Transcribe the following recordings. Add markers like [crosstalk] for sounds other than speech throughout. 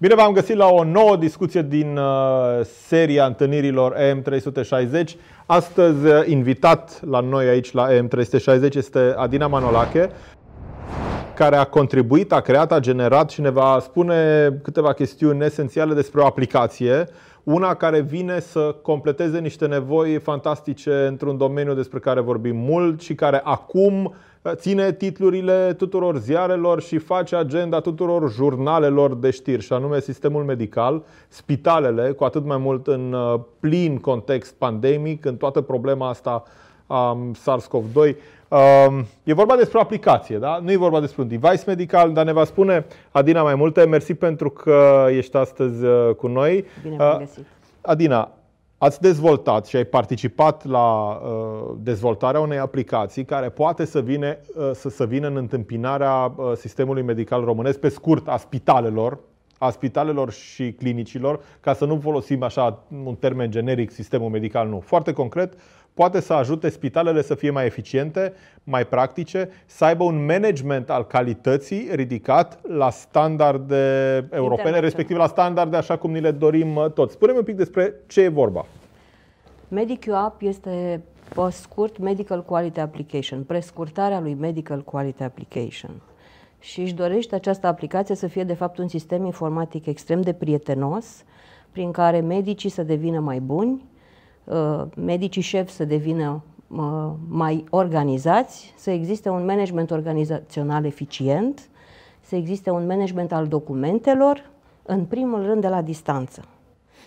Bine v-am găsit la o nouă discuție din uh, seria întâlnirilor EM360. Astăzi, uh, invitat la noi aici la EM360 este Adina Manolache, care a contribuit, a creat, a generat și ne va spune câteva chestiuni esențiale despre o aplicație, una care vine să completeze niște nevoi fantastice într-un domeniu despre care vorbim mult și care acum ține titlurile tuturor ziarelor și face agenda tuturor jurnalelor de știri, și anume sistemul medical, spitalele, cu atât mai mult în uh, plin context pandemic, în toată problema asta a SARS-CoV-2. Um, e vorba despre o aplicație, da? nu e vorba despre un device medical, dar ne va spune Adina mai multe. Mersi pentru că ești astăzi uh, cu noi. Bine v-am uh, găsit. Adina, ați dezvoltat și ai participat la uh, dezvoltarea unei aplicații care poate să, vine, uh, să, să vină în întâmpinarea uh, sistemului medical românesc, pe scurt, a spitalelor, a spitalelor și clinicilor, ca să nu folosim așa un termen generic sistemul medical, nu. Foarte concret, poate să ajute spitalele să fie mai eficiente, mai practice, să aibă un management al calității ridicat la standarde europene, respectiv la standarde așa cum ni le dorim uh, toți. Spune-mi un pic despre ce e vorba. MediQApp este, pe scurt, Medical Quality Application, prescurtarea lui Medical Quality Application. Și își dorește această aplicație să fie, de fapt, un sistem informatic extrem de prietenos, prin care medicii să devină mai buni, Uh, medicii șefi să devină uh, mai organizați, să existe un management organizațional eficient, să existe un management al documentelor, în primul rând de la distanță.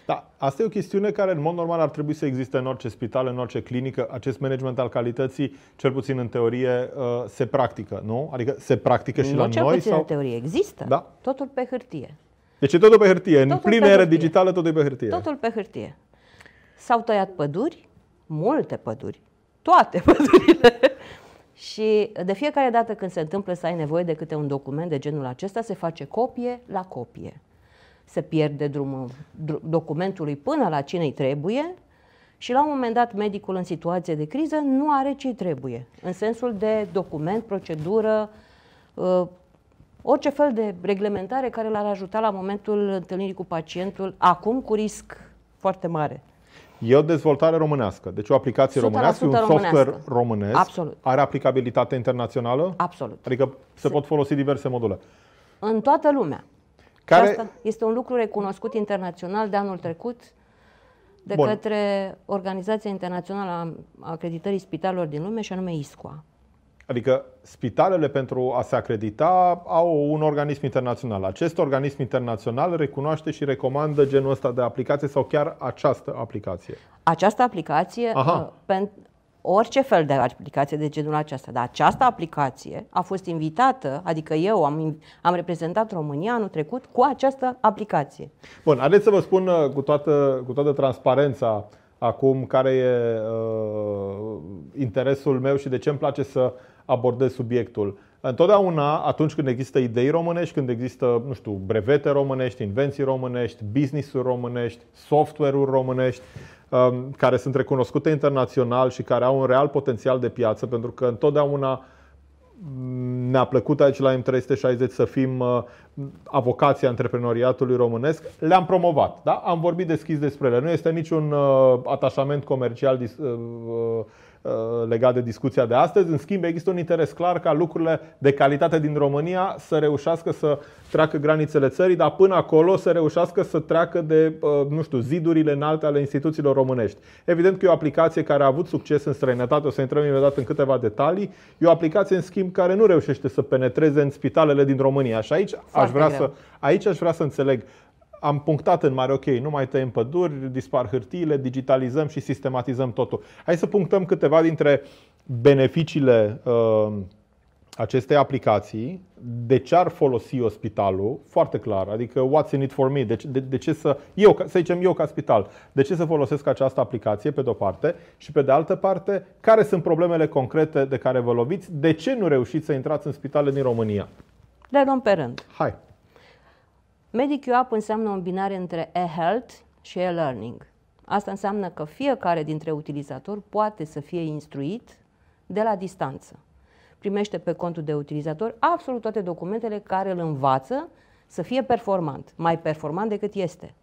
Da, asta e o chestiune care în mod normal ar trebui să existe în orice spital, în orice clinică. Acest management al calității, cel puțin în teorie, uh, se practică, nu? Adică se practică și nu la cel noi? puțin sau... în teorie, există. Da? Totul pe hârtie. Deci e totul pe hârtie. Totul în plină eră digitală, totul e pe hârtie. Totul pe hârtie. S-au tăiat păduri, multe păduri, toate [laughs] pădurile. și de fiecare dată când se întâmplă să ai nevoie de câte un document de genul acesta, se face copie la copie. Se pierde drumul documentului până la cine îi trebuie și la un moment dat medicul în situație de criză nu are ce trebuie. În sensul de document, procedură, uh, orice fel de reglementare care l-ar ajuta la momentul întâlnirii cu pacientul, acum cu risc foarte mare. E o dezvoltare românească, deci o aplicație românească, un software românească. românesc. Absolut. Are aplicabilitate internațională? Absolut. Adică se, se pot folosi diverse module. În toată lumea. Care... Și asta este un lucru recunoscut internațional de anul trecut de Bun. către Organizația Internațională a Acreditării Spitalelor din lume și anume ISCOA. Adică spitalele pentru a se acredita au un organism internațional. Acest organism internațional recunoaște și recomandă genul ăsta de aplicație sau chiar această aplicație. Această aplicație, uh, pentru orice fel de aplicație de genul acesta, dar această aplicație a fost invitată, adică eu am, am reprezentat România anul trecut cu această aplicație. Bun, haideți să vă spun uh, cu toată, cu toată transparența acum care e uh, interesul meu și de ce îmi place să abordez subiectul. Întotdeauna, atunci când există idei românești, când există, nu știu, brevete românești, invenții românești, business-uri românești, software-uri românești, um, care sunt recunoscute internațional și care au un real potențial de piață, pentru că întotdeauna ne-a plăcut aici la M360 să fim uh, avocația antreprenoriatului românesc, le-am promovat. Da? Am vorbit deschis despre ele. Nu este niciun uh, atașament comercial Uh, legat de discuția de astăzi. În schimb, există un interes clar ca lucrurile de calitate din România să reușească să treacă granițele țării, dar până acolo să reușească să treacă de, uh, nu știu, zidurile înalte ale instituțiilor românești. Evident că e o aplicație care a avut succes în străinătate, o să intrăm imediat în câteva detalii. E o aplicație, în schimb, care nu reușește să penetreze în spitalele din România. Și aici aș vrea, să, aici aș vrea să înțeleg am punctat în mare, ok, nu mai tăiem păduri, dispar hârtiile, digitalizăm și sistematizăm totul. Hai să punctăm câteva dintre beneficiile uh, acestei aplicații, de ce ar folosi spitalul, foarte clar, adică what's in it for me, de, ce, de, de ce să, eu, să zicem eu ca spital, de ce să folosesc această aplicație pe de-o parte și pe de altă parte, care sunt problemele concrete de care vă loviți, de ce nu reușiți să intrați în spitale din România? Le luăm pe rând. Hai. MediQApp înseamnă o binare între e-health și e-learning. Asta înseamnă că fiecare dintre utilizatori poate să fie instruit de la distanță. Primește pe contul de utilizator absolut toate documentele care îl învață să fie performant, mai performant decât este.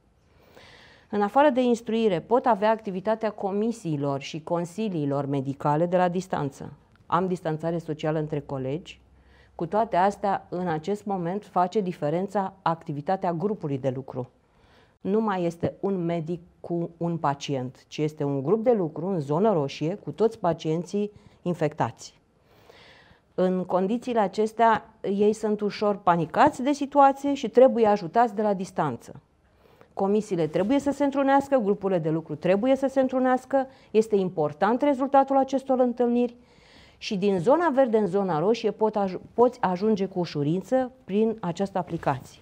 În afară de instruire, pot avea activitatea comisiilor și consiliilor medicale de la distanță. Am distanțare socială între colegi. Cu toate astea, în acest moment face diferența activitatea grupului de lucru. Nu mai este un medic cu un pacient, ci este un grup de lucru în zonă roșie cu toți pacienții infectați. În condițiile acestea, ei sunt ușor panicați de situație și trebuie ajutați de la distanță. Comisiile trebuie să se întrunească, grupurile de lucru trebuie să se întrunească, este important rezultatul acestor întâlniri și din zona verde în zona roșie pot aj- poți ajunge cu ușurință prin această aplicație.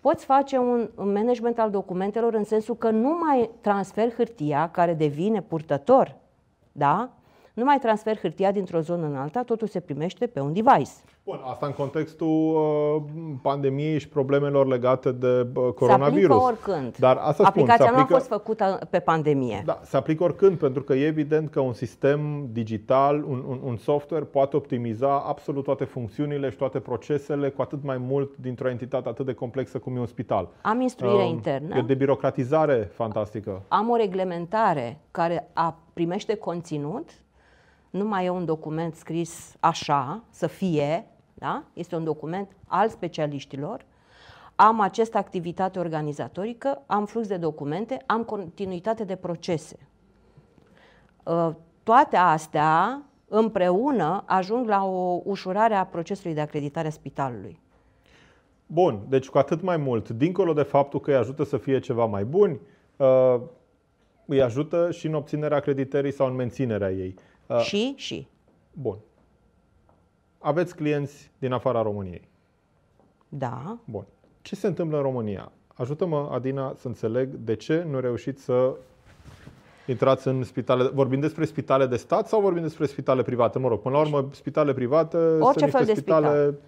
Poți face un management al documentelor în sensul că nu mai transfer hârtia care devine purtător, da? Nu mai transfer hârtia dintr-o zonă în alta, totul se primește pe un device. Bun, asta în contextul uh, pandemiei și problemelor legate de uh, coronavirus. Se aplică oricând. Dar asta Aplicația spun, nu aplică... a fost făcută pe pandemie. Da, se aplică oricând, pentru că e evident că un sistem digital, un, un, un software poate optimiza absolut toate funcțiunile și toate procesele, cu atât mai mult dintr-o entitate atât de complexă cum e un spital. Am instruire uh, internă. E o debirocratizare fantastică. Am o reglementare care a, primește conținut nu mai e un document scris așa, să fie, da? este un document al specialiștilor, am această activitate organizatorică, am flux de documente, am continuitate de procese. Ă, toate astea împreună ajung la o ușurare a procesului de acreditare a spitalului. Bun, deci cu atât mai mult, dincolo de faptul că îi ajută să fie ceva mai buni, ă, îi ajută și în obținerea acreditării sau în menținerea ei. Uh, și, și. Bun. Aveți clienți din afara României. Da. Bun. Ce se întâmplă în România? Ajută-mă, Adina, să înțeleg de ce nu reușiți să intrați în spitale. Vorbim despre spitale de stat sau vorbim despre spitale private? Mă rog, până la urmă, spitale private Orice sunt niște fel de spitale spital.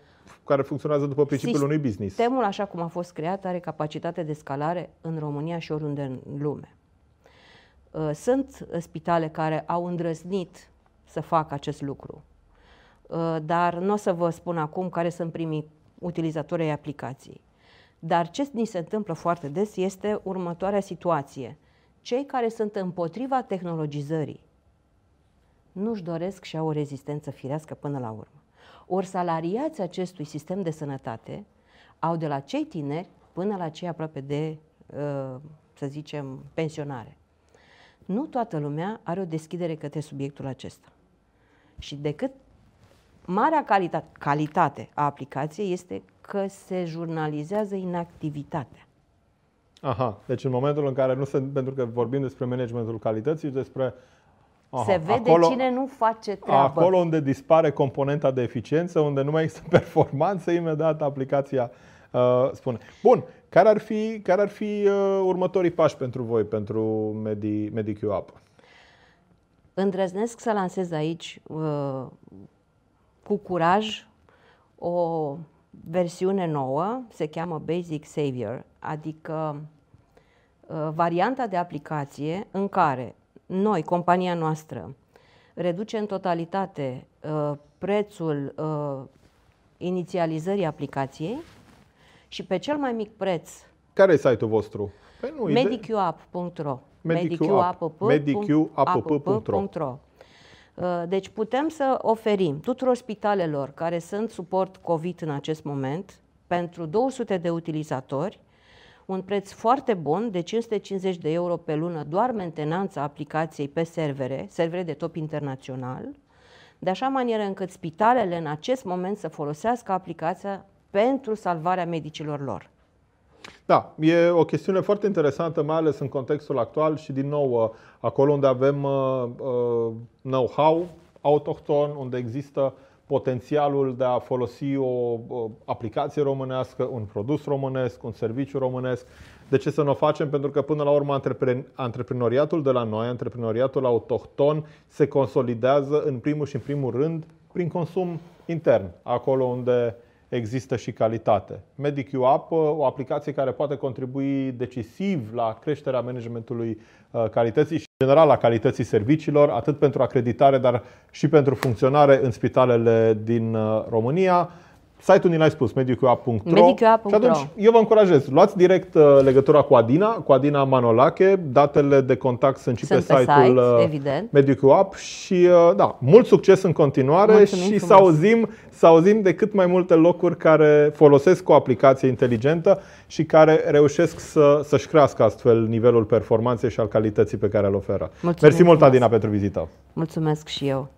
care funcționează după principiul Sistemul, unui business. Sistemul, așa cum a fost creat, are capacitate de scalare în România și oriunde în lume. Uh, sunt spitale care au îndrăznit să facă acest lucru. Uh, dar nu o să vă spun acum care sunt primii utilizatori ai aplicației. Dar ce ni se întâmplă foarte des este următoarea situație. Cei care sunt împotriva tehnologizării nu-și doresc și au o rezistență firească până la urmă. Ori salariați acestui sistem de sănătate au de la cei tineri până la cei aproape de, uh, să zicem, pensionare. Nu toată lumea are o deschidere către subiectul acesta. Și decât marea calitate, calitate a aplicației este că se jurnalizează inactivitatea. Aha, deci în momentul în care nu se, pentru că vorbim despre managementul calității și despre Aha, se vede acolo, cine nu face treabă. Acolo unde dispare componenta de eficiență, unde nu mai există [laughs] performanță, imediat aplicația uh, spune. Bun, care ar fi, care ar fi uh, următorii pași pentru voi, pentru Medi, MediQ App? Îndrăznesc să lansez aici uh, cu curaj o versiune nouă, se cheamă Basic Savior, adică uh, varianta de aplicație în care noi, compania noastră, reduce în totalitate uh, prețul uh, inițializării aplicației și pe cel mai mic preț. Care e site-ul vostru? Păi medicuapp.ro mediqapp.ro uh, deci putem să oferim tuturor spitalelor care sunt suport COVID în acest moment, pentru 200 de utilizatori, un preț foarte bun de 550 de euro pe lună, doar mentenanța aplicației pe servere, servere de top internațional, de așa manieră încât spitalele în acest moment să folosească aplicația pentru salvarea medicilor lor. Da, e o chestiune foarte interesantă, mai ales în contextul actual și, din nou, uh, acolo unde avem uh, uh, know-how autohton, unde există potențialul de a folosi o aplicație românească, un produs românesc, un serviciu românesc. De ce să nu o facem? Pentru că, până la urmă, antreprenoriatul de la noi, antreprenoriatul autohton, se consolidează în primul și în primul rând prin consum intern, acolo unde există și calitate. MediQ App, o aplicație care poate contribui decisiv la creșterea managementului uh, calității și general la calității serviciilor, atât pentru acreditare, dar și pentru funcționare în spitalele din uh, România. Site-ul ni l-ai spus, medicuap.ro Medicuap.ro. Și atunci eu vă încurajez, luați direct uh, legătura cu Adina, cu Adina Manolache, datele de contact sunt și Sunt pe pe site-ul site, uh, evident. Medicuap și uh, da, mult succes în continuare Mulțumim și frumos. să auzim, să auzim de cât mai multe locuri care folosesc o aplicație inteligentă și care reușesc să, să-și crească astfel nivelul performanței și al calității pe care îl oferă. Mulțumim Mersi mult, frumos. Adina, pentru vizită. Mulțumesc și eu.